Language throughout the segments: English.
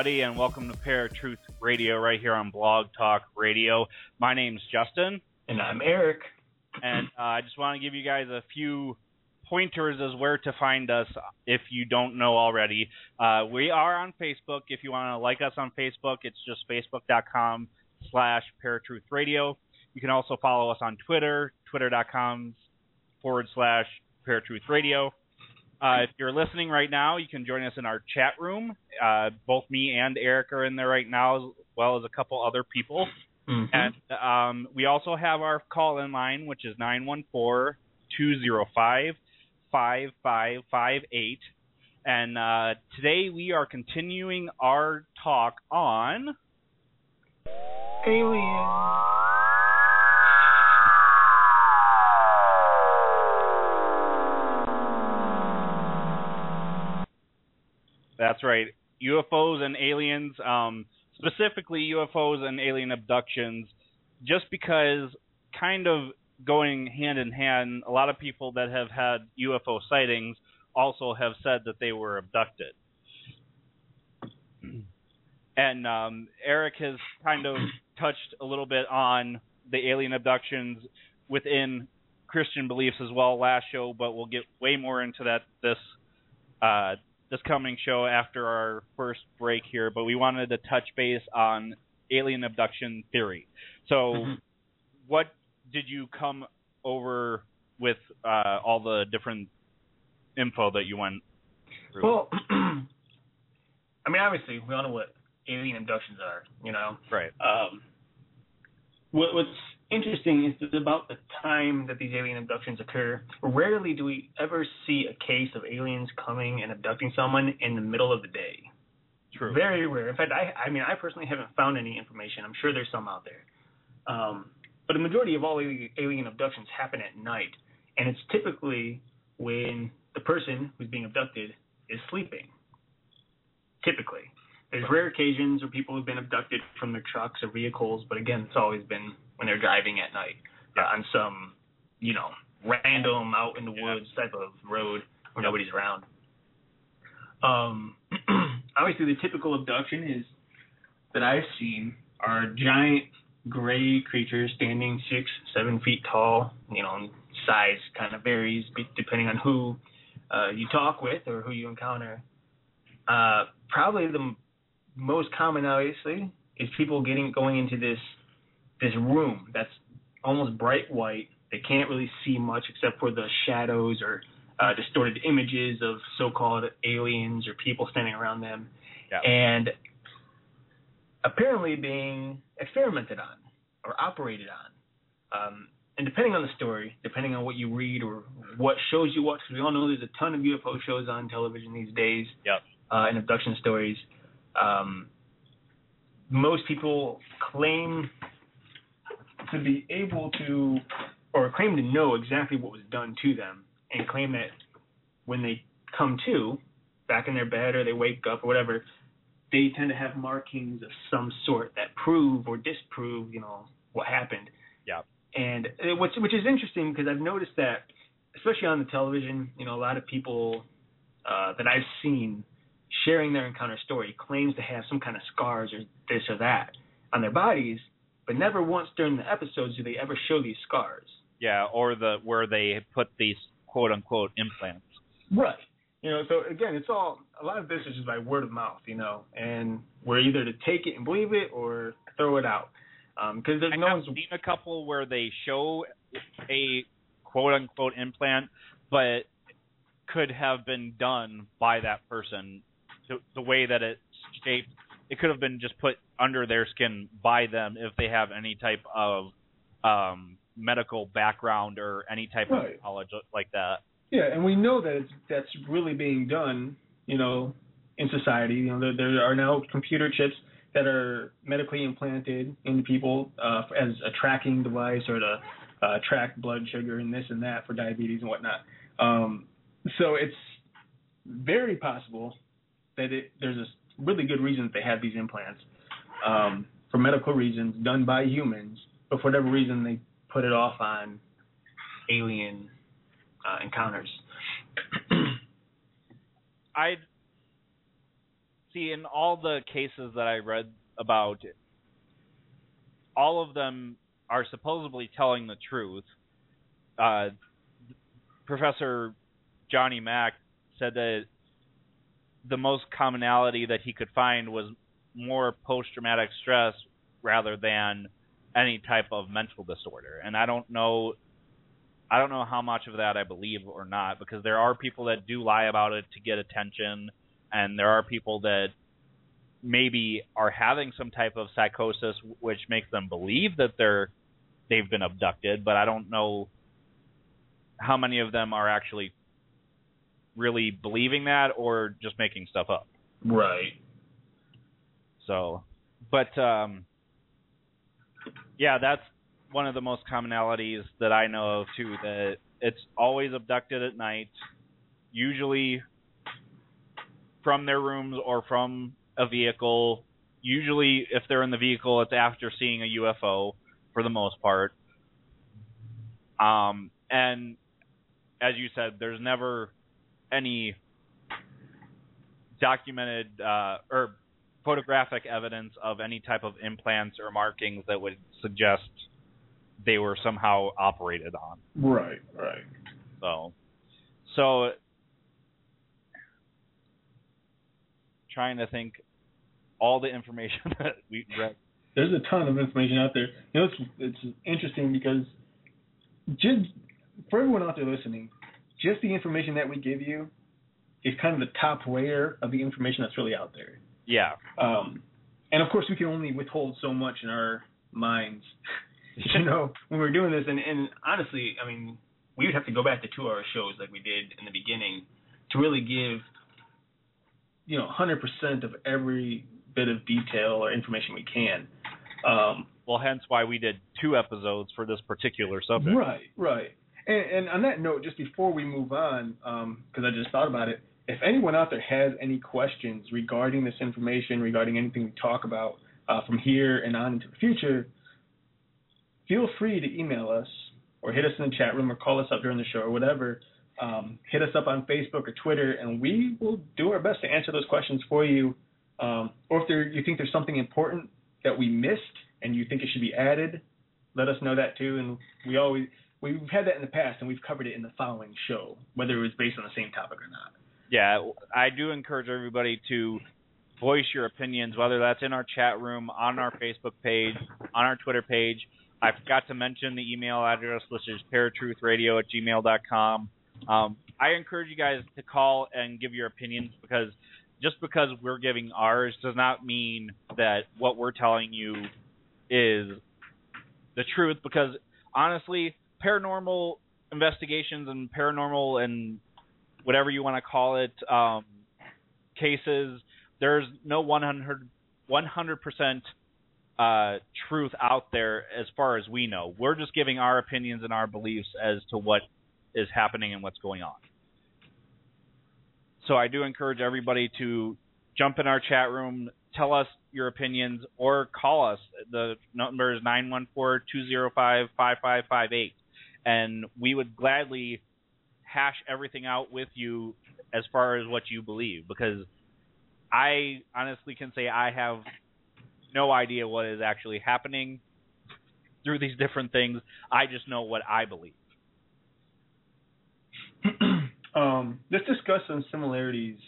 everybody, and welcome to Paratruth Radio right here on Blog Talk Radio. My name's Justin, And I'm Eric. and uh, I just want to give you guys a few pointers as where to find us if you don't know already. Uh, we are on Facebook. If you want to like us on Facebook, it's just facebook.com slash Paratruth Radio. You can also follow us on Twitter, twitter.com forward slash Paratruth Radio. Uh, if you're listening right now, you can join us in our chat room. Uh, both me and Eric are in there right now, as well as a couple other people. Mm-hmm. And um, we also have our call in line, which is 914 205 5558. And uh, today we are continuing our talk on. Alien. That's right. UFOs and aliens, um, specifically UFOs and alien abductions, just because kind of going hand in hand, a lot of people that have had UFO sightings also have said that they were abducted. And um, Eric has kind of touched a little bit on the alien abductions within Christian beliefs as well last show, but we'll get way more into that this uh, this coming show after our first break here, but we wanted to touch base on alien abduction theory. So, Mhm. what did you come over with uh, all the different info that you went through? Well, I mean, obviously, we all know what alien abductions are, you know? right. Um, what, what's interesting is that about the time that these alien abductions occur, rarely do we ever see a case of aliens coming and abducting someone in the middle of the day. True. Very rare. In fact, I, I mean, I personally haven't found any information. I'm sure there's some out there. Um, but a majority of all alien alien abductions happen at night, and it's typically when the person who's being abducted is sleeping. Typically, there's rare occasions where people have been abducted from their trucks or vehicles, but again, it's always been when they're driving at night uh, on some, you know, random out in the Yeah. woods type of road where nobody's around. Um, obviously, the typical abduction is that I've seen are giant gray creatures standing six, seven feet tall. You know, size kind of varies depending on who uh, you talk with or who you encounter. Uh, probably the most common, obviously, is people getting going into this this room that's almost bright white. They can't really see much except for the shadows or uh, distorted images of so-called aliens or people standing around them, Yeah. and apparently being experimented on or operated on. Um, and depending on the story, depending on what you read or what shows you watch, because we all know there's a ton of UFO shows on television these days, Yep. uh, and abduction stories. Um, most people claim to be able to, or claim to know exactly what was done to them, and claim that when they come to, back in their bed or they wake up or whatever, they tend to have markings of some sort that prove or disprove, you know, what happened. Yeah. And uh, which which is interesting because I've noticed that, especially on the television, you know, a lot of people uh, that I've seen sharing their encounter story claims to have some kind of scars or this or that on their bodies, but never once during the episodes do they ever show these scars. Yeah, or the where they put these quote unquote implants. Right. You know, so again, it's all a lot of this is just by word of mouth, you know, and we're either to take it and believe it or throw it out. Um, because there's I no have one's seen a couple where they show a quote unquote implant, but could have been done by that person. The, the way that it's shaped, it could have been just put under their skin by them if they have any type of um, medical background or any type Right. of knowledge like that. Yeah, and we know that it's, that's really being done, you know, in society. You know, there, there are now computer chips that are medically implanted into people uh, as a tracking device or to uh, track blood sugar and this and that for diabetes and whatnot. Um, so it's very possible that it, there's a really good reason that they have these implants um, for medical reasons done by humans, but for whatever reason they put it off on alien uh, encounters. I see in all the cases that I read about, all of them are supposedly telling the truth. Uh, Professor Johnny Mack said that the most commonality that he could find was more post-traumatic stress rather than any type of mental disorder. And I don't know I don't know how much of that I believe or not because there are people that do lie about it to get attention and there are people that maybe are having some type of psychosis which makes them believe that they're they've been abducted, but I don't know how many of them are actually really believing that or just making stuff up. Right. So, but um, yeah, that's one of the most commonalities that I know of too. That it's always abducted at night, usually from their rooms or from a vehicle. Usually, if they're in the vehicle, it's after seeing a UFO for the most part. Um, and as you said, there's never any documented uh, or photographic evidence of any type of implants or markings that would suggest they were somehow operated on. Right. Right. So, so trying to think all the information that we read. There's a ton of information out there. You know, it's it's interesting because just for everyone out there listening, just the information that we give you is kind of the top layer of the information that's really out there. Yeah, Um, and of course, we can only withhold so much in our minds, you know, when we're doing this. And, and honestly, I mean, we would have to go back to two-hour shows like we did in the beginning to really give, you know, 100% of every bit of detail or information we can. Um, well, hence why we did two episodes for this particular subject. Right, right. And, and on that note, just before we move on, because I just thought about it, if anyone out there has any questions regarding this information, regarding anything we talk about uh, from here and on into the future, feel free to email us or hit us in the chat room or call us up during the show or whatever. Um, hit us up on Facebook or Twitter, and we will do our best to answer those questions for you. Um, or if there, you think there's something important that we missed and you think it should be added, let us know that too. And we always we've had that in the past, and we've covered it in the following show, whether it was based on the same topic or not. Yeah, I do encourage everybody to voice your opinions, whether that's in our chat room, on our Facebook page, on our Twitter page. I forgot to mention the email address, which is paratruthradio at gmail.com. Um, I encourage you guys to call and give your opinions because just because we're giving ours does not mean that what we're telling you is the truth. Because honestly, paranormal investigations and paranormal and whatever you want to call it um, cases, there's no 100 100% uh, truth out there as far as we know. We're just giving our opinions and our beliefs as to what is happening and what's going on. So I do encourage everybody to jump in our chat room, tell us your opinions, or call us. The number is 914-205-5558. And we would gladly hash everything out with you as far as what you believe because I honestly can say I have no idea what is actually happening through these different things. I just know what I believe. um, let's discuss some similarities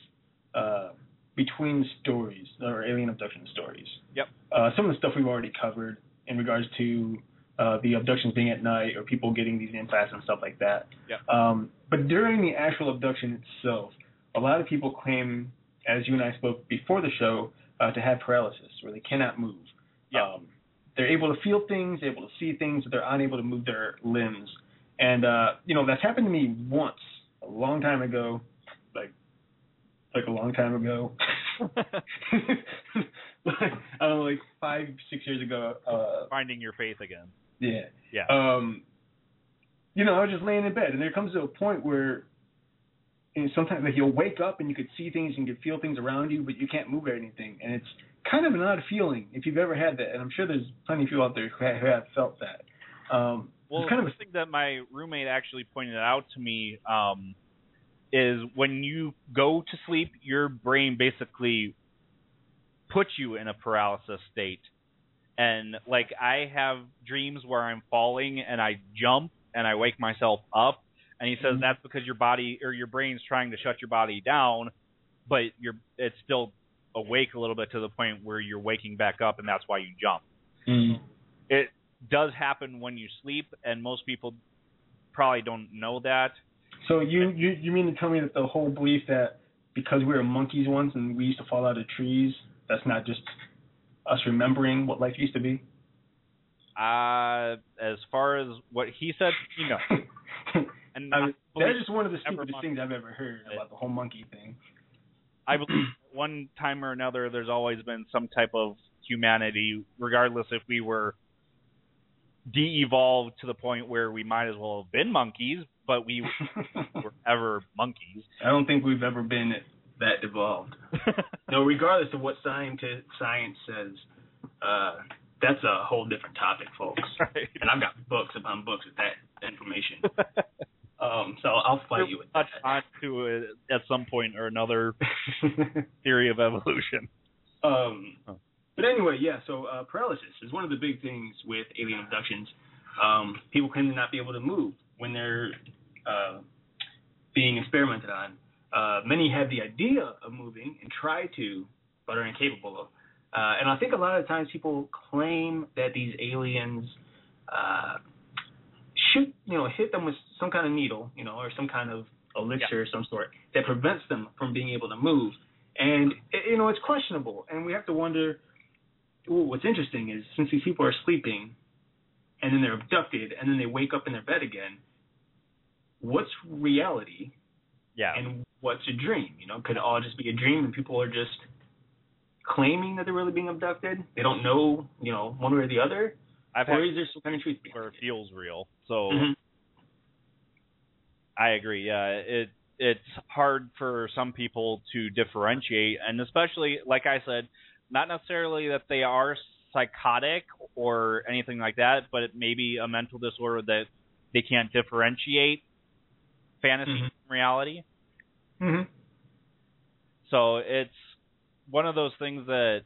uh, between stories or alien abduction stories. Yep. Uh, some of the stuff we've already covered in regards to uh, the abductions being at night or people getting these implants and stuff like that. Yeah. Um, but during the actual abduction itself, a lot of people claim, as you and I spoke before the show, uh, to have paralysis where they cannot move. Yeah. Um, they're able to feel things, able to see things, but they're unable to move their limbs. And uh, you know that's happened to me once, a long time ago, like like a long time ago. I don't know, like five, six years ago. Uh, Finding your faith again. yeah. Yeah. Um, you know, I was just laying in bed, and there comes to a point where, you know, sometimes like you'll wake up and you could see things and you could feel things around you, but you can't move or anything, and it's kind of an odd feeling if you've ever had that, and I'm sure there's plenty of people out there who have, who have felt that. Um, Well, kind of the thing that my roommate actually pointed out to me um, is when you go to sleep, your brain basically puts you in a paralysis state. And like I have dreams where I'm falling and I jump and I wake myself up, and he says Mhm. that's because your body or your brain's trying to shut your body down, but you're it's still awake a little bit to the point where you're waking back up, and that's why you jump Mm. it does happen when you sleep, and most people probably don't know that. So you, you you mean to tell me that the whole belief that because we were monkeys once and we used to fall out of trees, that's not just us remembering what life used to be? Uh, as far as what he said, you know, and I mean, that's just one of the stupidest things I've ever heard about the whole monkey thing. I believe one time or another, there's always been some type of humanity, regardless if we were de-evolved to the point where we might as well have been monkeys, but we were ever monkeys. I don't think we've ever been that evolved. No, regardless of what science science says, uh, that's a whole different topic, folks. Right. And I've got books upon books with that information. Um, so I'll fight you with touch that. on to it at some point or another theory of evolution. um, Oh. but anyway, yeah. So uh, paralysis is one of the big things with alien abductions. Um, people claim to not be able to move when they're uh, being experimented on. Uh, many have the idea of moving and try to, but are incapable of. Uh, and I think a lot of times people claim that these aliens uh, shoot, you know, hit them with some kind of needle, you know, or some kind of elixir of some sort that prevents them from being able to move. And it, you know, it's questionable, and we have to wonder. Ooh, what's interesting is since these people are sleeping, and then they're abducted, and then they wake up in their bed again. What's reality Yeah. and what's a dream? You know, could it all just be a dream and people are just claiming that they're really being abducted? They don't know, you know, one way or the other, I've had or is there some kind of truth where it feels real. So Mhm. I agree. Yeah, it it's hard for some people to differentiate, and especially like I said, not necessarily that they are psychotic or anything like that, but it may be a mental disorder that they can't differentiate fantasy Mhm. from reality. Mhm. So it's one of those things that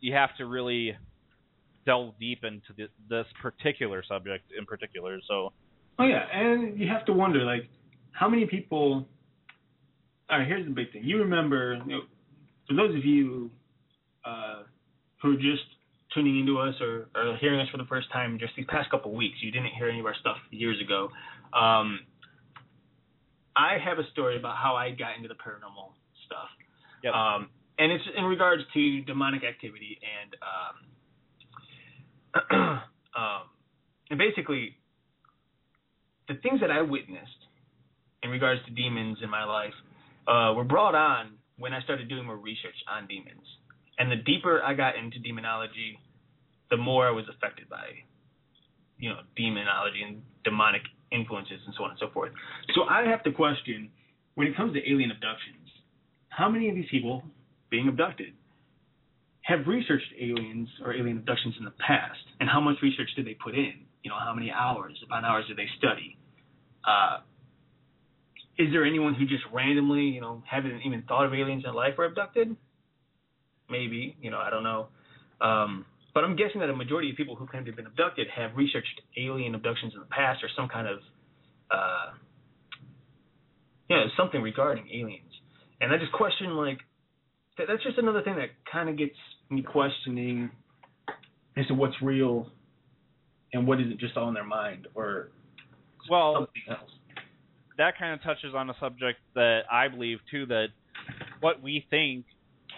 you have to really delve deep into this, this particular subject in particular. So Oh yeah, and you have to wonder like how many people. All right, here's the big thing. You remember, you know, for those of you uh, who are just tuning into us or, or hearing us for the first time, just these past couple weeks, you didn't hear any of our stuff years ago. Um, I have a story about how I got into the paranormal stuff. Yep. Um, and it's in regards to demonic activity and um, um, and basically the things that I witnessed in regards to demons in my life uh, were brought on when I started doing more research on demons. And the deeper I got into demonology, the more I was affected by, you know, demonology and demonic influences and so on and so forth. So I have to question, when it comes to alien abductions, how many of these people being abducted have researched aliens or alien abductions in the past, and how much research did they put in? You know, how many hours upon hours did they study? Uh, is there anyone who just randomly, you know, haven't even thought of aliens in life were abducted? Maybe, you know, I don't know. Um, but I'm guessing that a majority of people who claim to have been abducted have researched alien abductions in the past or some kind of, uh, yeah, something regarding aliens. And I just question, like, that, that's just another thing that kind of gets me questioning as to what's real and what is it just all in their mind or Well, something else? that kind of touches on a subject that I believe too that what we think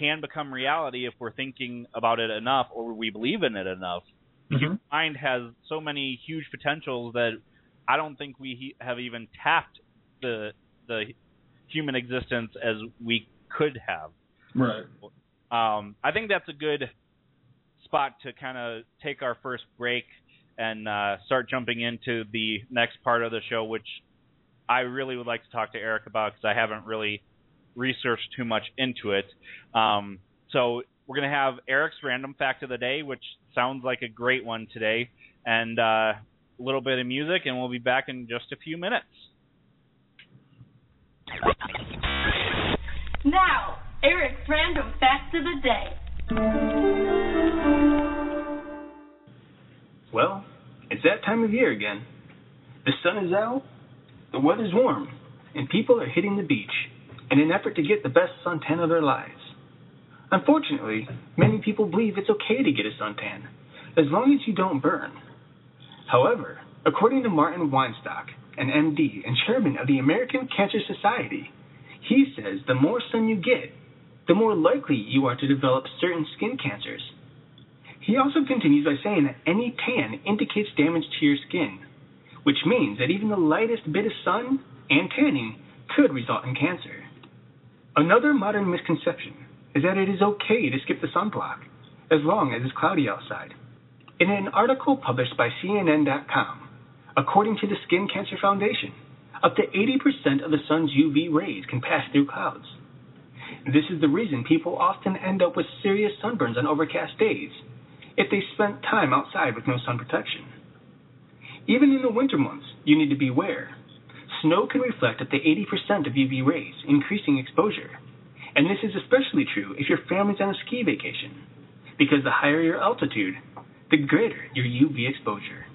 can become reality if we're thinking about it enough or we believe in it enough. The Mhm. human mind has so many huge potentials that I don't think we he- have even tapped the the human existence as we could have. Right. Um, I think that's a good spot to kind of take our first break and uh, start jumping into the next part of the show, which I really would like to talk to Eric about because I haven't really researched too much into it. Um, so we're going to have Eric's random fact of the day, which sounds like a great one today, and uh, a little bit of music, and we'll be back in just a few minutes. Now, Eric's random fact of the day. Well, it's that time of year again. The sun is out, the weather's warm, and people are hitting the beach in an effort to get the best suntan of their lives. Unfortunately, many people believe it's okay to get a suntan, as long as you don't burn. However, according to Martin Weinstock, an MD and chairman of the American Cancer Society, he says the more sun you get, the more likely you are to develop certain skin cancers. He also continues by saying that any tan indicates damage to your skin, which means that even the lightest bit of sun and tanning could result in cancer. Another modern misconception is that it is okay to skip the sunblock as long as it's cloudy outside. In an article published by CNN.com, according to the Skin Cancer Foundation, up to 80% of the sun's UV rays can pass through clouds. This is the reason people often end up with serious sunburns on overcast days if they spent time outside with no sun protection. Even in the winter months, you need to beware. Snow can reflect up to 80% of UV rays, increasing exposure. And this is especially true if your family's on a ski vacation, because the higher your altitude, the greater your UV exposure.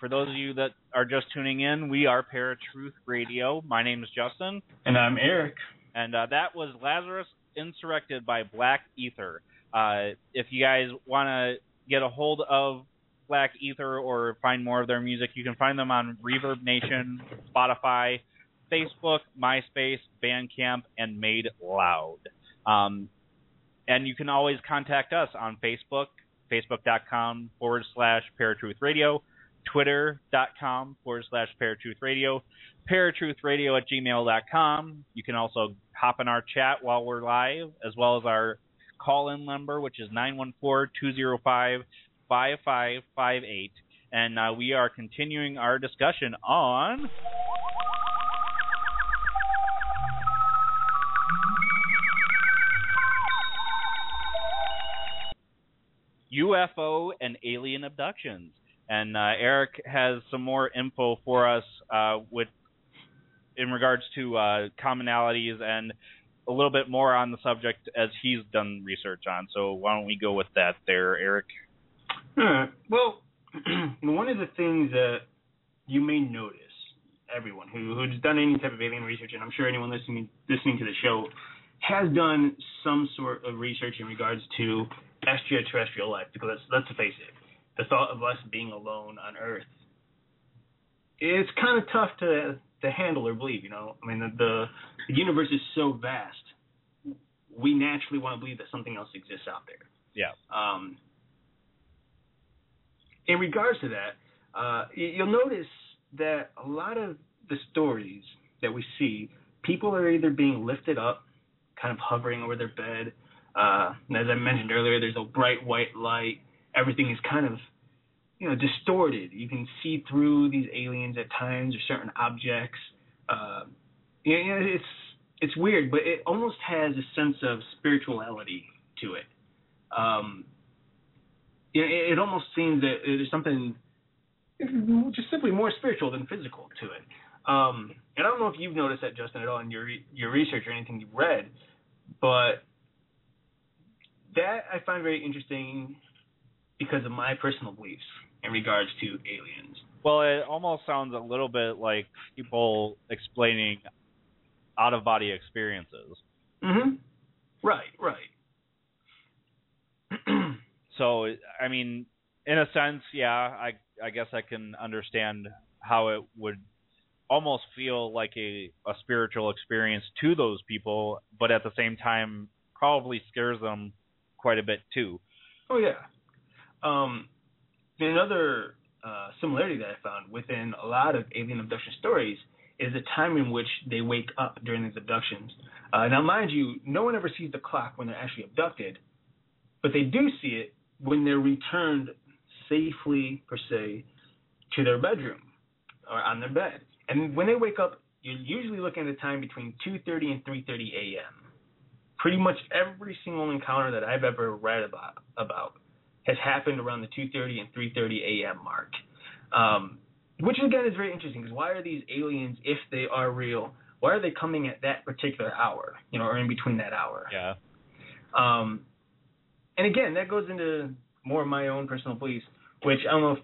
For those of you that are just tuning in, we are Paratruth Radio. My name is Justin, And I'm Eric. and uh, that was Lazarus Insurrected by Black Ether. Uh, if you guys want to get a hold of Black Ether or find more of their music, you can find them on Reverb Nation, Spotify, Facebook, MySpace, Bandcamp, and Made Loud. Um, and you can always contact us on Facebook, facebook.com forward slash Paratruth Radio, twitter.com forward slash Paratruth Radio, paratruthradio at gmail.com. You can also hop in our chat while we're live, as well as our call in number, which is 914 205 5558. And uh, we are continuing our discussion on. UFO and alien abductions. And uh, Eric has some more info for us uh, with in regards to uh, commonalities and a little bit more on the subject as he's done research on. So why don't we go with that there, Eric? Well, one of the things that you may notice, everyone who who's done any type of alien research, and I'm sure anyone listening listening to the show has done some sort of research in regards to extraterrestrial life. Because let's let's face it, the thought of us being alone on Earth, it's kind of tough to to handle or believe. You know, I mean the the, the universe is so vast, we naturally want to believe that something else exists out there. Yeah. Um, in regards to that, uh, you'll notice that a lot of the stories that we see, people are either being lifted up, kind of hovering over their bed. Uh, and as I mentioned earlier, there's a bright white light. Everything is kind of, you know, distorted. You can see through these aliens at times or certain objects. Uh, it's it's weird, but it almost has a sense of spirituality to it. Um, you know, it, it almost seems that there's something just simply more spiritual than physical to it. Um, and I don't know if you've noticed that, Justin, at all in your your research or anything you've read, but that I find very interesting because of my personal beliefs in regards to aliens. Well, it almost sounds a little bit like people explaining out of body experiences. Mm-hmm. Right, right. So, I mean, in a sense, yeah, I I guess I can understand how it would almost feel like a a spiritual experience to those people, but at the same time probably scares them quite a bit too. Oh yeah. Um, another uh, similarity that I found within a lot of alien abduction stories is the time in which they wake up during these abductions. Uh, now, mind you, no one ever sees the clock when they're actually abducted, but they do see it when they're returned safely, per se, to their bedroom or on their bed. And when they wake up, you're usually looking at a time between 2:30 and 3:30 a.m. Pretty much every single encounter that I've ever read about about has happened around the 2:30 and 3:30 a.m. mark. Um, which again is very interesting because why are these aliens, if they are real, why are they coming at that particular hour, you know, or in between that hour? Yeah. Um, and again, that goes into more of my own personal beliefs, which I don't know if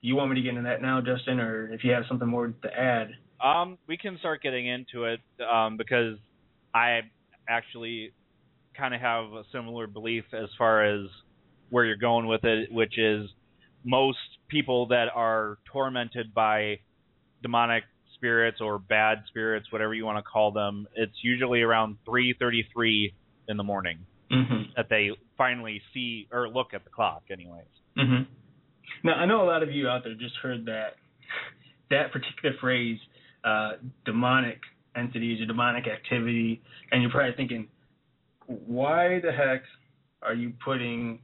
you want me to get into that now, Justin, or if you have something more to add. Um, we can start getting into it um, because I actually kind of have a similar belief as far as where you're going with it, which is most people that are tormented by demonic spirits or bad spirits, whatever you want to call them, it's usually around 3:33 in the morning Mm-hmm. that they finally see or look at the clock, anyways. Mm-hmm. Now, I know a lot of you out there just heard that that particular phrase, uh, demonic entities or demonic activity, and you're probably thinking, why the heck are you putting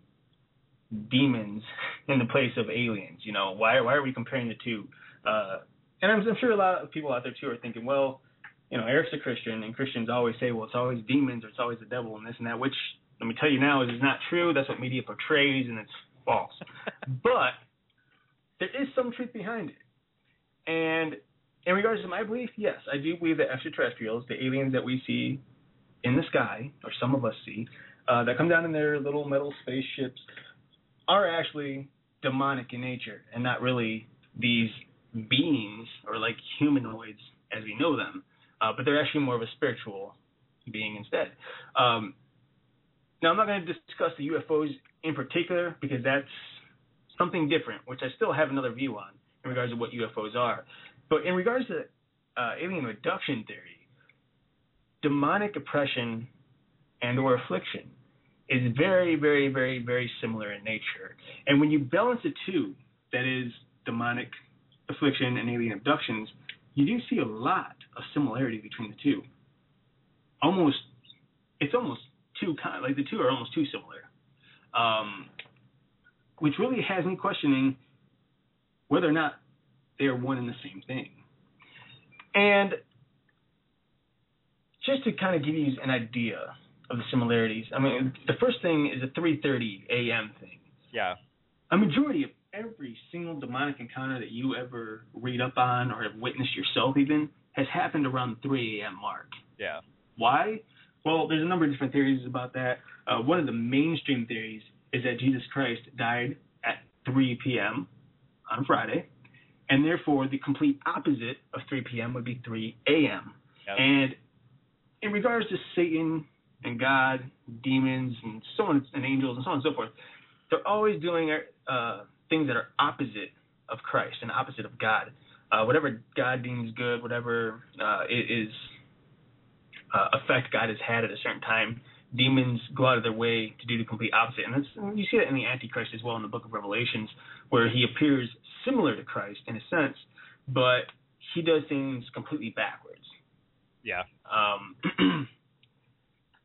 demons in the place of aliens? You know, why why are we comparing the two? Uh, and I'm, I'm sure a lot of people out there too are thinking, well, you know, Eric's a Christian, and Christians always say, well, it's always demons or it's always the devil and this and that, which let me tell you now is is not true. That's what media portrays, and it's false. but there is some truth behind it. And in regards to my belief, yes, I do believe that extraterrestrials, the aliens that we see in the sky, or some of us see, uh, that come down in their little metal spaceships, are actually demonic in nature and not really these beings or like humanoids as we know them, uh, but they're actually more of a spiritual being instead. Um, now, I'm not going to discuss the UFOs in particular because that's something different, which I still have another view on in regards to what UFOs are. But in regards to uh, alien abduction theory, demonic oppression and or affliction is very, very, very, very similar in nature. And when you balance the two, that is demonic affliction and alien abductions, you do see a lot of similarity between the two. Almost, it's almost too kind, like the two are almost too similar. Um, which really has me questioning whether or not they are one and the same thing. And just to kind of give you an idea of the similarities, I mean, the first thing is a 3:30 a.m. thing. Yeah. A majority of every single demonic encounter that you ever read up on or have witnessed yourself, even, has happened around the 3 a.m. mark. Yeah. Why? Well, there's a number of different theories about that. Uh, one of the mainstream theories is that Jesus Christ died at 3 p.m. on Friday, and therefore the complete opposite of 3 p.m. would be 3 a.m. Yep. And in regards to Satan and God, demons, and so on, and angels, and so on and so forth, they're always doing uh, things that are opposite of Christ and opposite of God. Uh, whatever God deems good, whatever uh, it is uh, effect God has had at a certain time, demons go out of their way to do the complete opposite. And that's, you see that in the Antichrist as well in the book of Revelations, where he appears similar to Christ in a sense, but he does things completely backwards. Yeah. Um,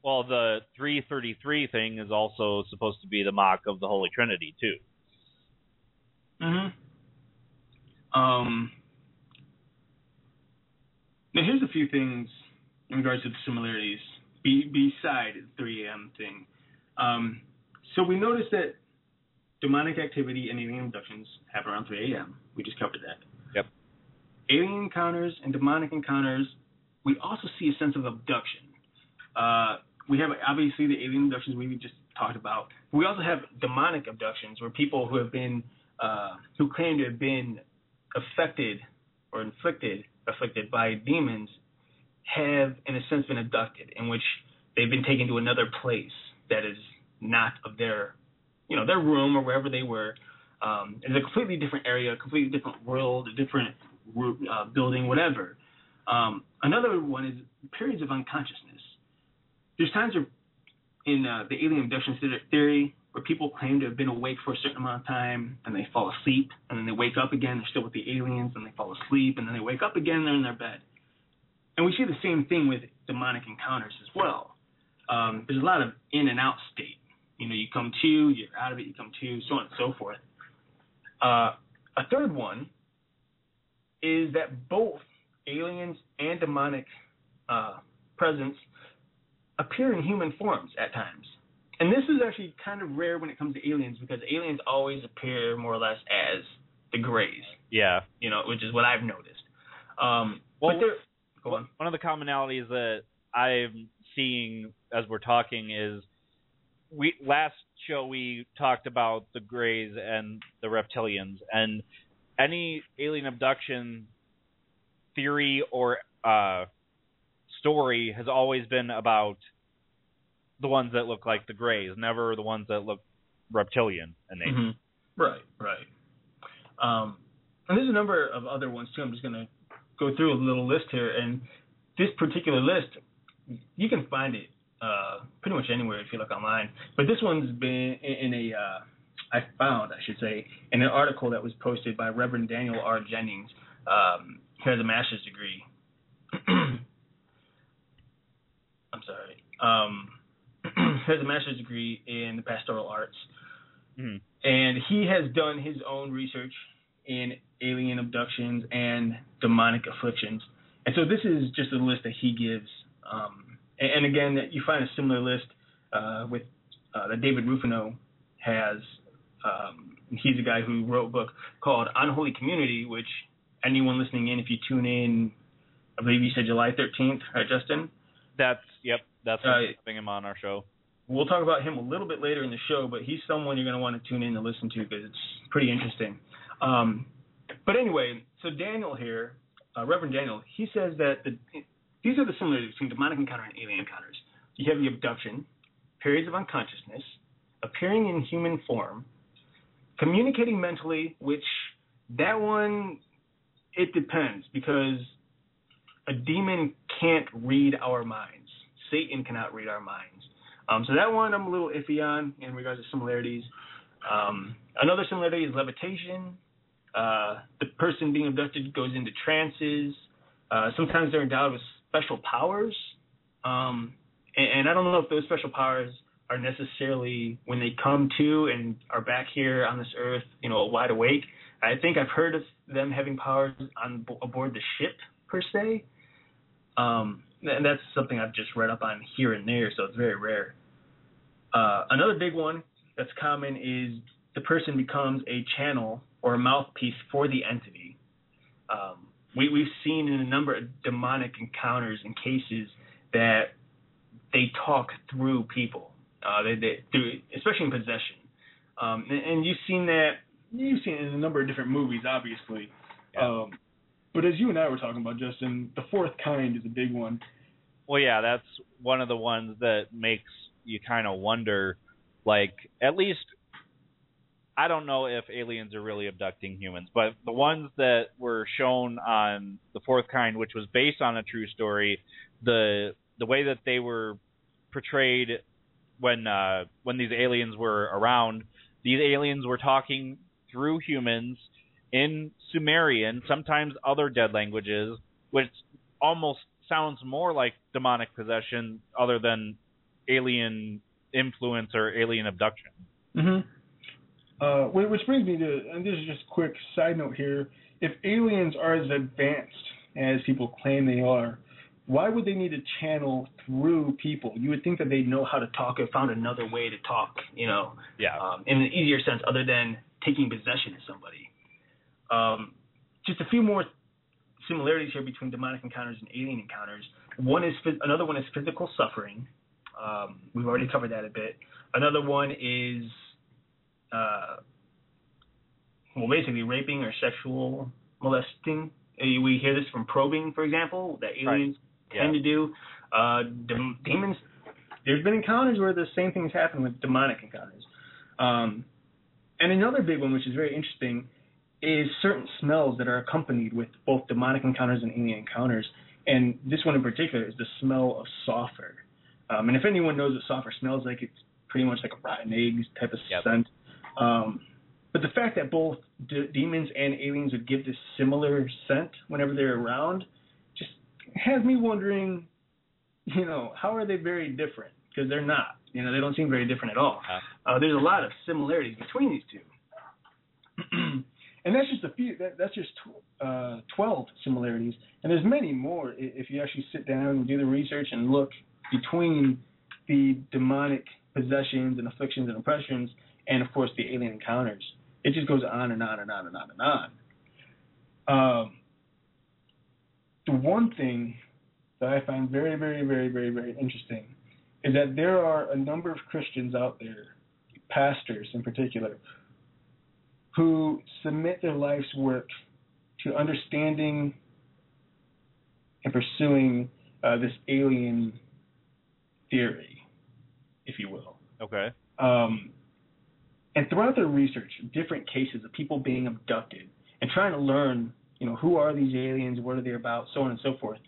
Well, the 333 thing is also supposed to be the mock of the Holy Trinity too. hmm Um, now, here's a few things in regards to the similarities be, beside the 3 a.m. thing. Um, so we noticed that demonic activity and alien abductions happen around 3 a.m. We just covered that. Yep. Alien encounters and demonic encounters, we also see a sense of abduction. Uh, we have obviously the alien abductions we just talked about. We also have demonic abductions where people who have been uh, who claim to have been affected or inflicted afflicted by demons have in a sense been abducted in which they've been taken to another place that is not of their you know their room or wherever they were. Um, it's a completely different area a completely different world a different uh, building whatever. Um, another one is periods of unconsciousness there's times in uh, the alien abduction theory where people claim to have been awake for a certain amount of time and they fall asleep and then they wake up again they're still with the aliens and they fall asleep and then they wake up again they're in their bed. And we see the same thing with demonic encounters as well. Um, there's a lot of in and out state. You know you come to you're out of it you come to so on and so forth. Uh, a third one is that both aliens and demonic uh, presence appear in human forms at times. And this is actually kind of rare when it comes to aliens because aliens always appear more or less as the Greys, Yeah. you know, which is what I've noticed. Um, Well, go on. One of the commonalities that I'm seeing as we're talking is we last show we talked about the Greys and the reptilians and any alien abduction theory or uh, story has always been about the ones that look like the Greys, never the ones that look reptilian in nature. Mhm. Right, right. Um, and there's a number of other ones too. I'm just going to go through a little list here, and this particular list, you can find it uh, pretty much anywhere if you look online. But this one's been in, in a, uh, I found, I should say, in an article that was posted by Reverend Daniel R. Jennings, um, who has a master's degree. I'm sorry. Um, has a master's degree in the pastoral arts Mhm. and he has done his own research in alien abductions and demonic afflictions. And so this is just a list that he gives. Um, and, and again, you find a similar list uh, with uh, that David Rufino has. Um, he's a guy who wrote a book called Unholy Communion, which anyone listening in, if you tune in, I believe you said July 13th, right, Justin? That's yep. That's Uh, having him on our show. We'll talk about him a little bit later in the show, but he's someone you're going to want to tune in to listen to because it's pretty interesting. Um, but anyway, so Daniel here, uh, Reverend Daniel, he says that the, these are the similarities between demonic encounter and alien encounters. You have the abduction, periods of unconsciousness, appearing in human form, communicating mentally, which that one it depends because a demon can't read our minds. Satan cannot read our minds. Um, so that one I'm a little iffy on in regards to similarities. Um, another similarity is levitation. Uh, the person being abducted goes into trances. Uh, sometimes they're endowed with special powers. Um, and, and I don't know if those special powers are necessarily when they come to and are back here on this earth, you know, wide awake. I think I've heard of them having powers on aboard the ship per se. Um, and that's something I've just read up on here and there, so it's very rare. Uh, another big one that's common is the person becomes a channel or a mouthpiece for the entity. Um, we, we've seen in a number of demonic encounters and cases that they talk through people, uh, they, they, through, especially in possession. Um, and, and you've seen that You've seen it in a number of different movies, obviously. Yeah. Um, but as you and I were talking about, Justin, the fourth kind is a big one. Well, yeah, that's one of the ones that makes you kind of wonder. Like, at least, I don't know if aliens are really abducting humans, but the ones that were shown on the fourth kind, which was based on a true story, the the way that they were portrayed when uh, when these aliens were around, these aliens were talking through humans in Sumerian, sometimes other dead languages, which almost sounds more like demonic possession other than alien influence or alien abduction. Mm-hmm. Uh, which brings me to, and this is just a quick side note here. If aliens are as advanced as people claim they are, why would they need to channel through people? You would think that they'd know how to talk or found another way to talk, you know, Yeah. um, in an easier sense other than taking possession of somebody. Um, just a few more similarities here between demonic encounters and alien encounters. One is another one is physical suffering. Um, we've already covered that a bit. Another one is, uh, well, basically raping or sexual molesting. Uh, We hear this from probing, for example, that aliens Yeah. tend to do. Uh, dem- demons. There's been encounters where the same things happen with demonic encounters. Um, and another big one, which is very interesting, is certain smells that are accompanied with both demonic encounters and alien encounters. And this one in particular is the smell of sulfur. Um, and if anyone knows what sulfur smells like, it's pretty much like a rotten eggs type of Yep. scent. Um, but the fact that both d- demons and aliens would give this similar scent whenever they're around just has me wondering, you know, how are they very different? Because they're not. You know, they don't seem very different at all. Uh, there's a lot of similarities between these two. and that's just a few. That, that's just tw- uh, twelve similarities, and there's many more if you actually sit down and do the research and look between the demonic possessions and afflictions and oppressions, and of course the alien encounters. It just goes on and on and on and on and on. Um, the one thing that I find very, very, very, very, very interesting is that there are a number of Christians out there, pastors in particular, who submit their life's work to understanding and pursuing uh, this alien theory, if you will. okay. Um, and throughout their research, different cases of people being abducted and trying to learn, you know, who are these aliens, what are they about, so on and so forth,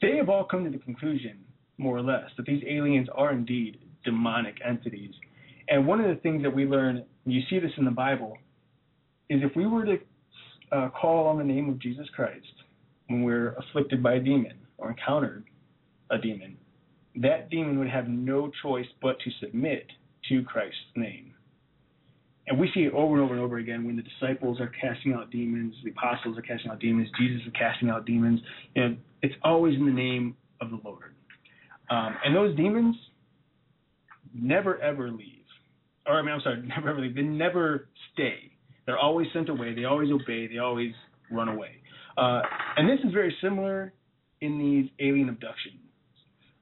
they have all come to the conclusion, more or less, that these aliens are indeed demonic entities. And one of the things that we learn, and you see this in the Bible, is if we were to uh, call on the name of Jesus Christ when we're afflicted by a demon or encountered a demon, that demon would have no choice but to submit to Christ's name. And we see it over and over and over again when the disciples are casting out demons, the apostles are casting out demons, Jesus is casting out demons. Know, it's always in the name of the Lord. Um, and those demons never ever leave. Or I mean, I'm sorry, never ever leave. They never stay. They're always sent away. They always obey. They always run away. Uh, and this is very similar in these alien abductions.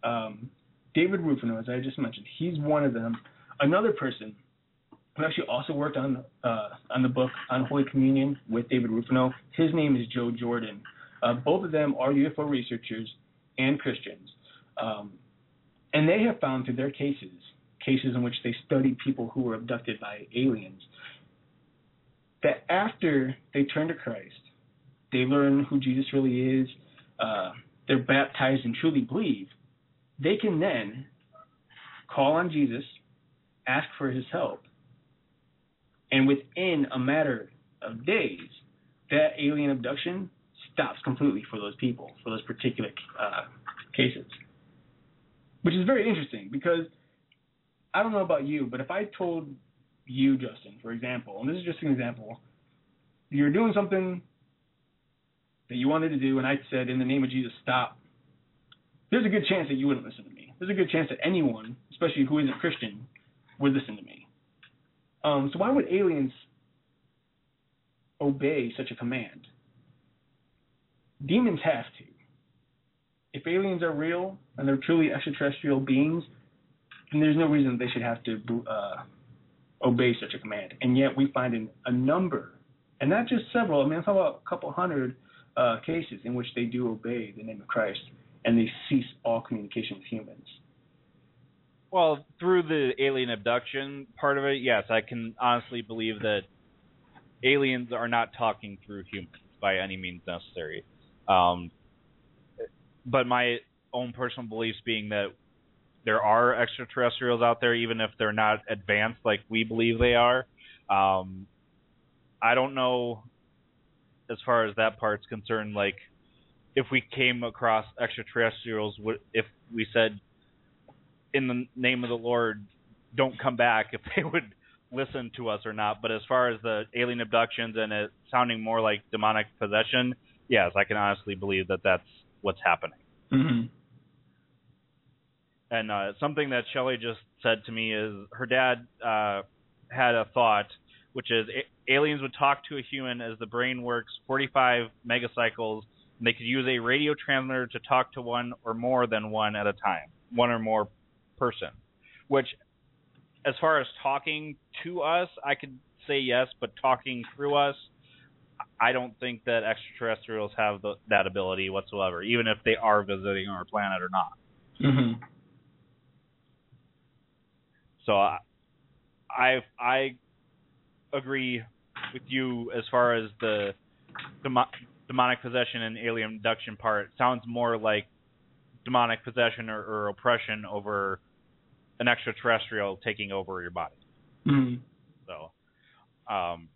Um, David Rufino, as I just mentioned, he's one of them. Another person who actually also worked on uh, on the book Unholy Communion with David Rufino, his name is Joe Jordan. Uh, both of them are UFO researchers and Christians. Um, and they have found through their cases, cases in which they studied people who were abducted by aliens, that after they turn to Christ, they learn who Jesus really is, uh, they're baptized and truly believe, they can then call on Jesus, ask for his help, and within a matter of days, that alien abduction stops completely for those people, for those particular uh, cases. Which is very interesting because I don't know about you, but if I told you, Justin, for example, and this is just an example, you're doing something that you wanted to do, and I said, in the name of Jesus, stop. There's a good chance that you wouldn't listen to me. There's a good chance that anyone, especially who isn't Christian, would listen to me. Um, so why would aliens obey such a command? Demons have to. If aliens are real and they're truly extraterrestrial beings, then there's no reason they should have to uh, obey such a command. And yet we find in a number, and not just several. I mean, I'm talking about a couple hundred uh, cases in which they do obey the name of Christ and they cease all communication with humans. Well, through the alien abduction part of it, yes, I can honestly believe that aliens are not talking through humans by any means necessary. Um, but my own personal beliefs being that there are extraterrestrials out there, even if they're not advanced like we believe they are. Um, I don't know as far as that part's concerned. Like, if we came across extraterrestrials, if we said, in the name of the Lord, don't come back, if they would listen to us or not. But as far as the alien abductions and it sounding more like demonic possession, yes, I can honestly believe that that's what's happening. Mm-hmm. And uh, something that Shelley just said to me is her dad uh, had a thought, which is a- aliens would talk to a human as the brain works 45 megacycles, and they could use a radio transmitter to talk to one or more than one at a time, one or more person. Which, as far as talking to us, I could say yes, but talking through us, I don't think that extraterrestrials have the, that ability whatsoever, even if they are visiting our planet or not. Mm-hmm. So I, I I agree with you as far as the demo, demonic possession and alien abduction part. It sounds more like demonic possession or, or oppression over an extraterrestrial taking over your body. Mm-hmm. So, um,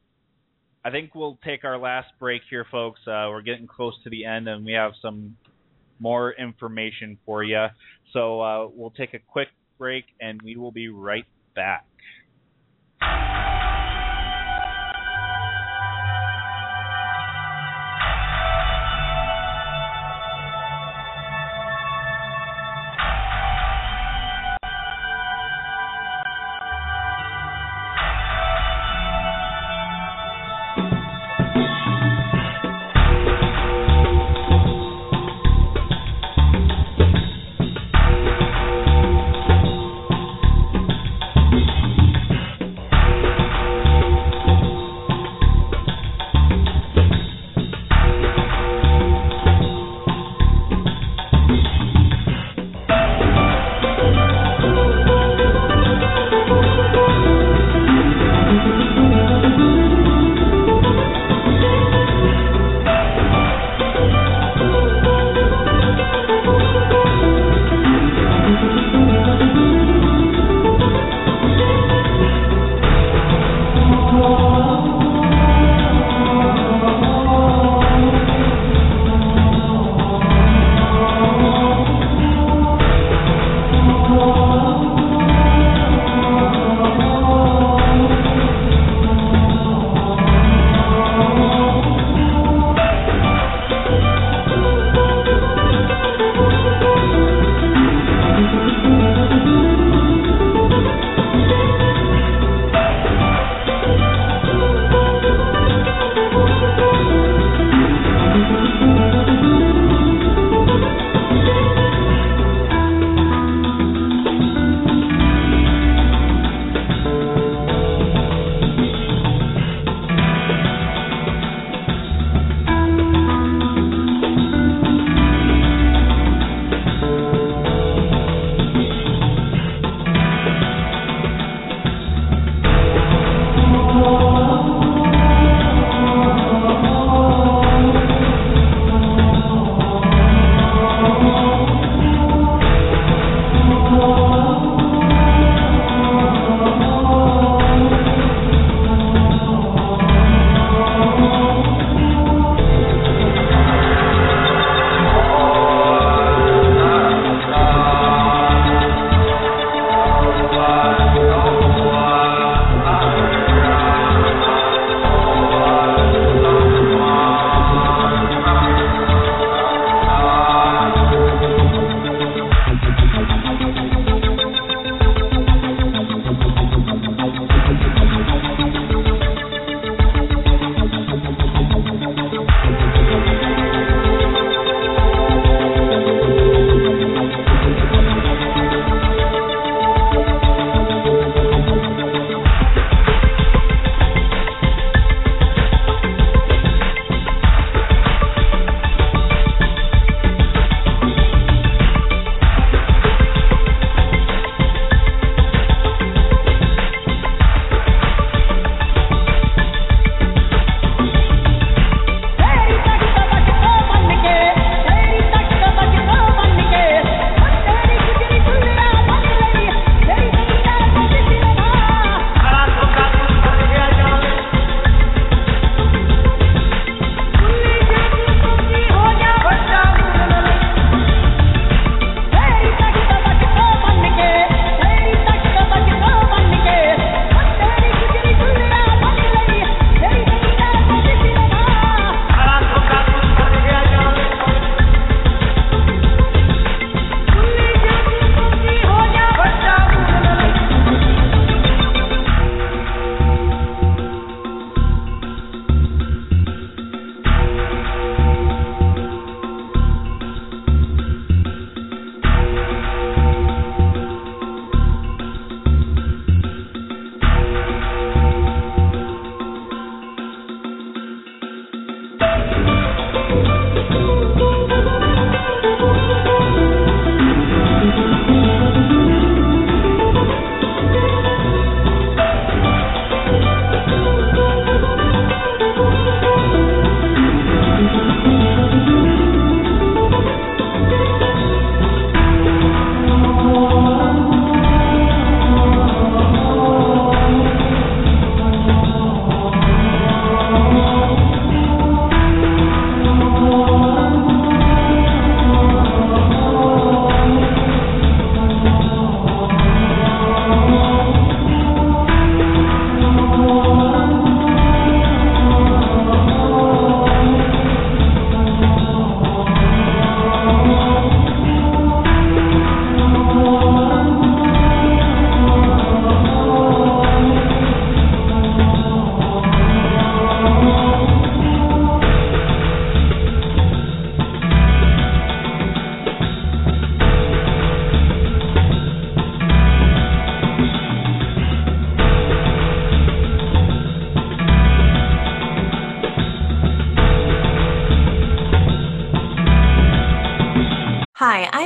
I think we'll take our last break here, folks. Uh, we're getting close to the end, and we have some more information for you. So uh, we'll take a quick break, and we will be right back.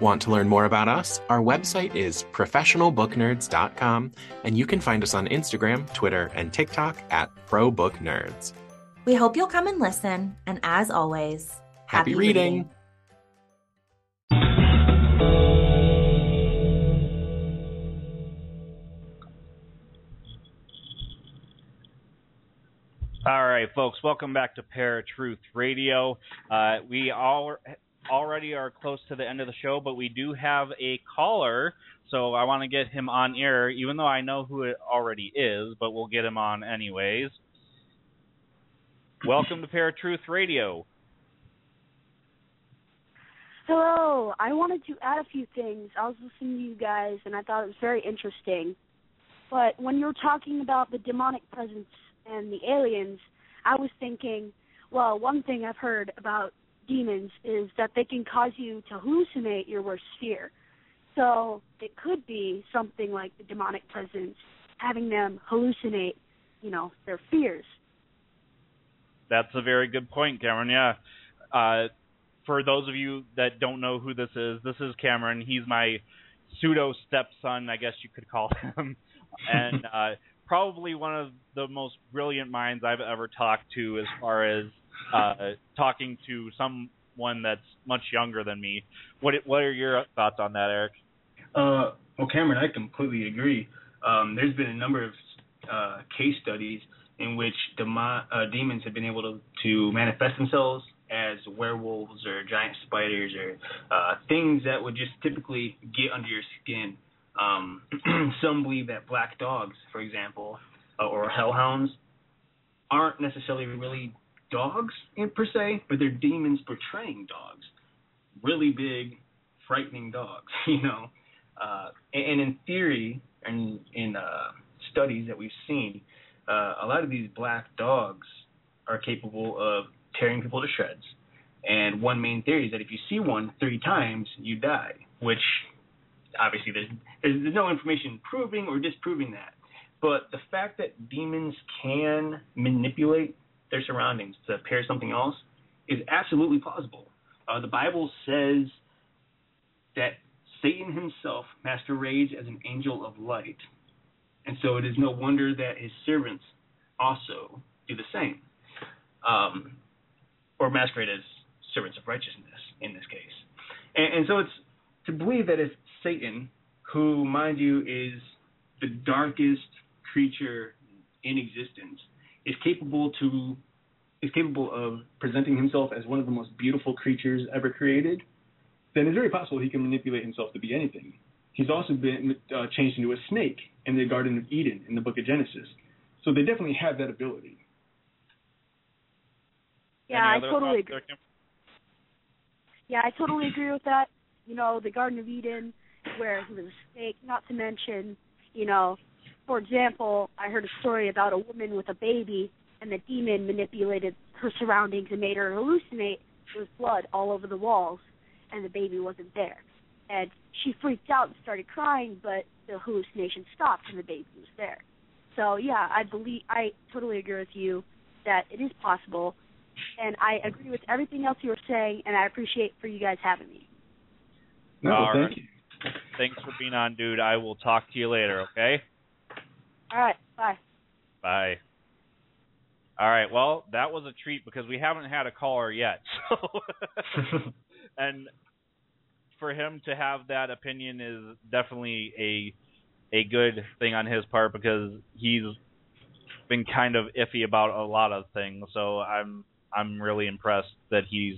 Want to learn more about us? Our website is professionalbooknerds.com, and you can find us on Instagram, Twitter, and TikTok at ProBookNerds. We hope you'll come and listen, and as always, Happy, reading. All right, folks, welcome back to Paratruth Radio. Uh, we all already are close to the end of the show, but we do have a caller, so I want to get him on air, even though I know who it already is, but we'll get him on anyways. Welcome to Paratruth Radio. Hello. I wanted to add a few things. I was listening to you guys and I thought it was very interesting. But when you were talking about the demonic presence and the aliens, I was thinking, well, one thing I've heard about demons is that they can cause you to hallucinate your worst fear. So it could be something like the demonic presence having them hallucinate, you know, their fears. That's a very good point, Cameron. Yeah. Uh, for those of you that don't know who this is, this is Cameron. He's my pseudo stepson, I guess you could call him, and uh, probably one of the most brilliant minds I've ever talked to as far as uh, talking to someone that's much younger than me. What What are your thoughts on that, Eric? Uh, well, Cameron, I completely agree. Um, there's been a number of uh, case studies in which demo- uh, demons have been able to, to manifest themselves as werewolves or giant spiders or uh, things that would just typically get under your skin. Um, some believe that black dogs, for example, uh, or hellhounds, aren't necessarily really dogs in per se, but they're demons portraying dogs. Really big, frightening dogs, you know. Uh, and, and in theory, and in uh, studies that we've seen, uh, a lot of these black dogs are capable of tearing people to shreds. And one main theory is that if you see one three times, you die, which obviously there's, there's there's no information proving or disproving that. But the fact that demons can manipulate their surroundings to appear something else is absolutely plausible. Uh, the Bible says that Satan himself masquerades as an angel of light, and so it is no wonder that his servants also do the same, um, or masquerade as servants of righteousness in this case. And, and so it's to believe that it's Satan, who, mind you, is the darkest creature in existence, is capable to is capable of presenting himself as one of the most beautiful creatures ever created, then it's very possible he can manipulate himself to be anything. He's also been uh, changed into a snake in the Garden of Eden in the Book of Genesis. So they definitely have that ability. Yeah, I totally agree. there, Yeah, I totally agree with that. You know, the Garden of Eden, where he was a snake. Not to mention, you know, for example, I heard a story about a woman with a baby, and the demon manipulated her surroundings and made her hallucinate there was blood all over the walls, and the baby wasn't there. And she freaked out and started crying, but the hallucination stopped, and the baby was there. So yeah, I believe I totally agree with you that it is possible, and I agree with everything else you were saying, and I appreciate for you guys having me. No, All thank right. you. Thanks for being on, dude. I will talk to you later, okay? All right, bye. Bye. All right. Well, that was a treat because we haven't had a caller yet. So and for him to have that opinion is definitely a a good thing on his part because he's been kind of iffy about a lot of things. So I'm I'm really impressed that he's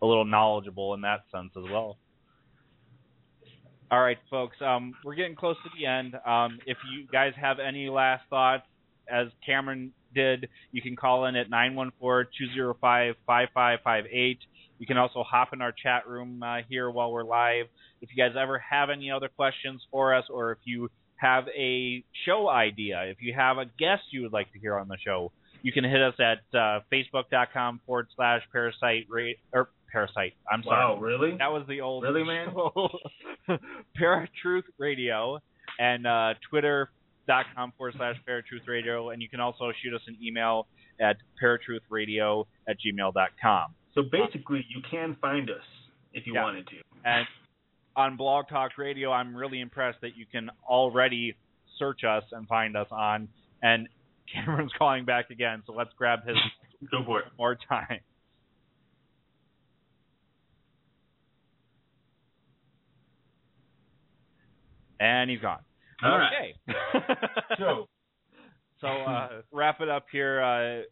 a little knowledgeable in that sense as well. All right, folks. Um, we're getting close to the end. Um, if you guys have any last thoughts, as Cameron did, you can call in at 914-205-5558. You can also hop in our chat room uh, here while we're live. If you guys ever have any other questions for us, or if you have a show idea, if you have a guest you would like to hear on the show, you can hit us at uh, facebook.com forward slash parasite ra- or parasite. I'm sorry. Wow, really? That was the old Really, man? Paratruth Radio and uh, twitter.com forward slash Paratruth Radio. And you can also shoot us an email at paratruthradio at gmail.com. So basically, you can find us if you Yeah. wanted to. And on Blog Talk Radio, I'm really impressed that you can already search us and find us on. And Cameron's calling back again, so let's grab his Go for it. more time. And he's gone. All okay. So, So uh, wrap it up here. Uh,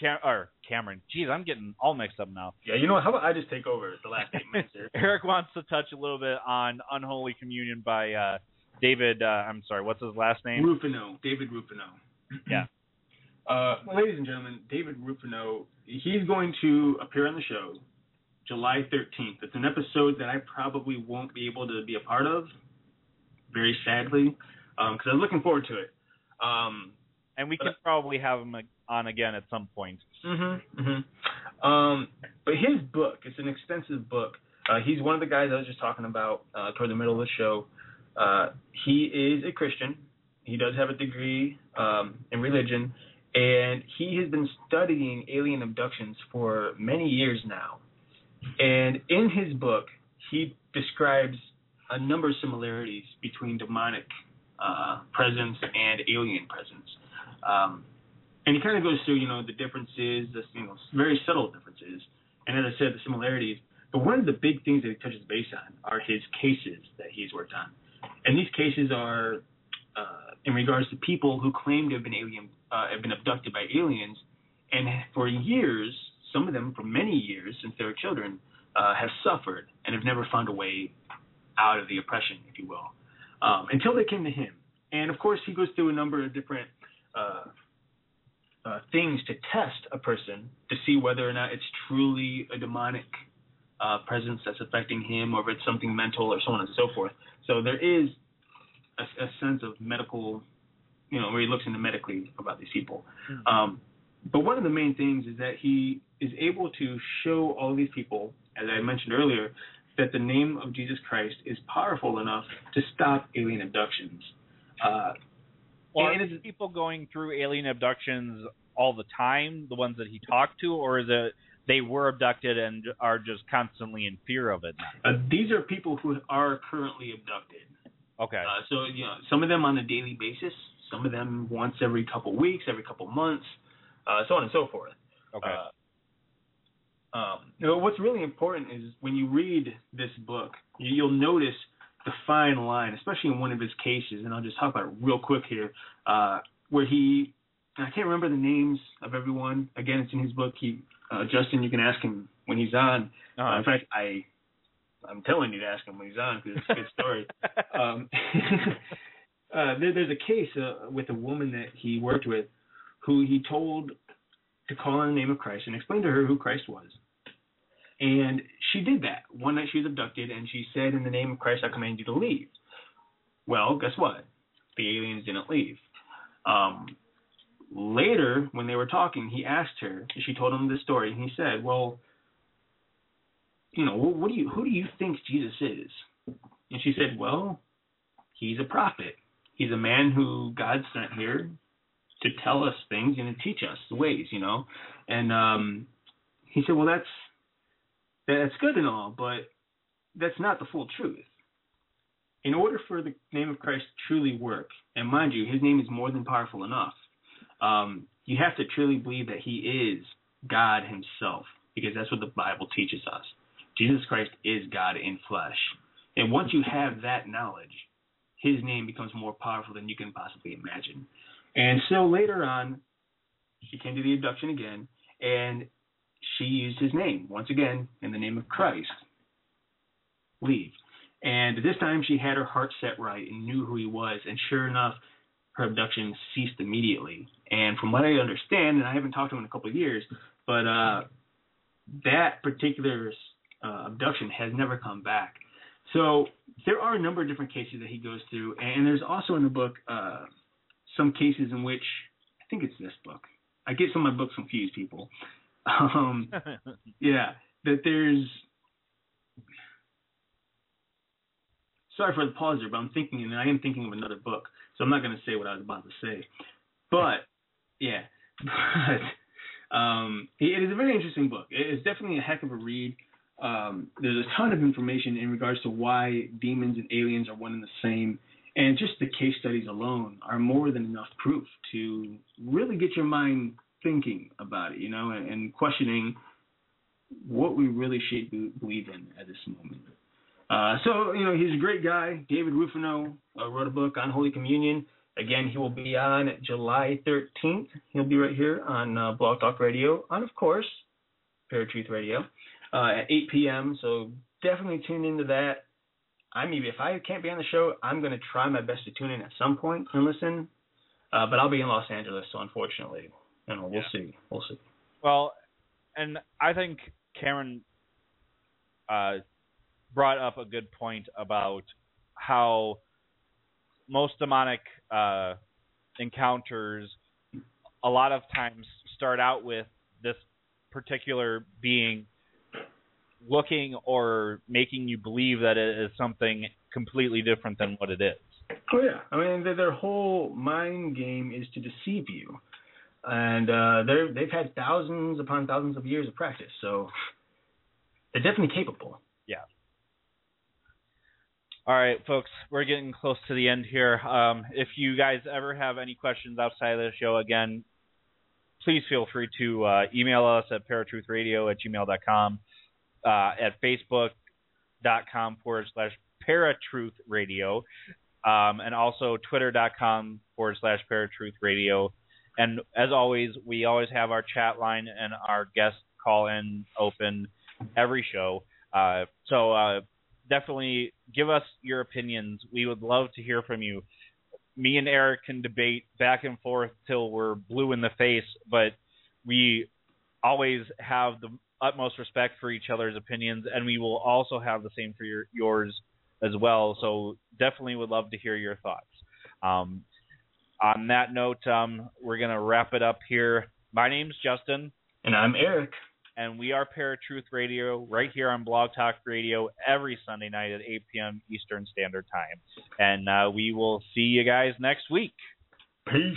Cam- or Cameron. Jeez, I'm getting all mixed up now. yeah, you know what? How about I just take over the last eight minutes here? Eric wants to touch a little bit on Unholy Communion by uh, David. Uh, I'm sorry, what's his last name? Rufino, David Rufino. Yeah. Uh, ladies and gentlemen, David Rufino, he's going to appear on the show July 13th. It's an episode that I probably won't be able to be a part of, very sadly, because I was looking forward to it. Um, And we can probably have him on again at some point. Mm-hmm. hmm Um, but his book, it's an extensive book. Uh, he's one of the guys I was just talking about uh, toward the middle of the show. Uh, he is a Christian. He does have a degree um, in religion, and he has been studying alien abductions for many years now. And in his book, he describes a number of similarities between demonic uh, presence and alien presence. Um, and he kind of goes through, you know, the differences, the you know, very subtle differences, and as I said, the similarities. But one of the big things that he touches base on are his cases that he's worked on, and these cases are uh, in regards to people who claim to have been alien, uh, have been abducted by aliens, and for years, some of them for many years since they were children, uh, have suffered and have never found a way out of the oppression, if you will, um, until they came to him. And of course, he goes through a number of different uh, uh, things to test a person to see whether or not it's truly a demonic uh, presence that's affecting him, or if it's something mental, or so on and so forth. So there is a, a sense of medical, you know, where he looks into medically about these people. Um, but one of the main things is that he is able to show all these people, as I mentioned earlier, that the name of Jesus Christ is powerful enough to stop alien abductions. Uh, Or and are it's- people going through alien abductions all the time, the ones that he talked to, or is it they were abducted and are just constantly in fear of it uh, these are people who are currently abducted. Okay. Uh, so you know, some of them on a daily basis, some of them once every couple weeks, every couple months, uh, so on and so forth. okay. Uh, um, what's really important is when you read this book, you- you'll notice the fine line, especially in one of his cases, and I'll just talk about it real quick here, uh, where he, I can't remember the names of everyone. Again, it's in his book. He, uh, Justin, you can ask him when he's on. Uh, in fact, I, I'm telling you to ask him when he's on because it's a good story. um, uh, there, there's a case uh, with a woman that he worked with who he told to call on the name of Christ and explain to her who Christ was. And she did that. One night she was abducted and she said, In the name of Christ, I command you to leave. Well, guess what? The aliens didn't leave. Um, later, when they were talking, he asked her, she told him this story, and he said, Well, you know, what do you, who do you think Jesus is? And she said, Well, he's a prophet. He's a man who God sent here to tell us things and to teach us the ways, you know. And um he said, Well that's that's good and all, but that's not the full truth. In order for the name of Christ to truly work, and mind you, his name is more than powerful enough, um, you have to truly believe that he is God himself, because that's what the Bible teaches us. Jesus Christ is God in flesh. And once you have that knowledge, his name becomes more powerful than you can possibly imagine. And so later on, she came to the abduction again, and she used his name once again in the name of Christ. Leave. And this time she had her heart set right and knew who he was, and sure enough, her abduction ceased immediately. And from what I understand, and I haven't talked to him in a couple of years, but uh, that particular uh, abduction has never come back. So there are a number of different cases that he goes through, and there's also in the book uh, some cases in which I think it's this book. I get some of my books confused, people. Um, yeah, that there's. Sorry for the pause there, but I'm thinking, and I am thinking of another book, so I'm not going to say what I was about to say. But yeah, but um, it is a very interesting book. It's definitely a heck of a read. Um, there's a ton of information in regards to why demons and aliens are one and the same, and just the case studies alone are more than enough proof to really get your mind thinking about it, you know, and, and questioning what we really should be, believe in at this moment. Uh, so, you know, he's a great guy. David Rufino uh, wrote a book Unholy Communion. Again, he will be on July 13th. He'll be right here on uh, Blog Talk Radio, on, of course, Paratruth Radio, uh, at 8 p.m. So definitely tune into that. I mean, if I can't be on the show, I'm going to try my best to tune in at some point and listen. Uh, but I'll be in Los Angeles, so unfortunately, you know, we'll Yeah. see. We'll see. Well, and I think Karen uh, brought up a good point about how most demonic uh, encounters a lot of times start out with this particular being looking or making you believe that it is something completely different than what it is. Oh yeah, I mean their, their whole mind game is to deceive you, and uh, they're they've had thousands upon thousands of years of practice, so they're definitely capable. Yeah. All right, folks, we're getting close to the end here. Um, if you guys ever have any questions outside of the show, again, please feel free to uh, email us at paratruthradio at gmail.com, uh, at facebook.com forward slash paratruthradio, um, and also twitter.com forward slash paratruthradio. And as always, we always have our chat line and our guest call in open every show. Uh, so uh, definitely give us your opinions. We would love to hear from you. Me and Eric can debate back and forth till we're blue in the face, but we always have the utmost respect for each other's opinions, and we will also have the same for your, yours as well. So definitely would love to hear your thoughts. Um, on that note, um, we're going to wrap it up here. My name's Justin. And I'm Eric. And we are Paratruth Radio right here on Blog Talk Radio every Sunday night at 8 p.m. Eastern Standard Time. And uh, we will see you guys next week. Peace.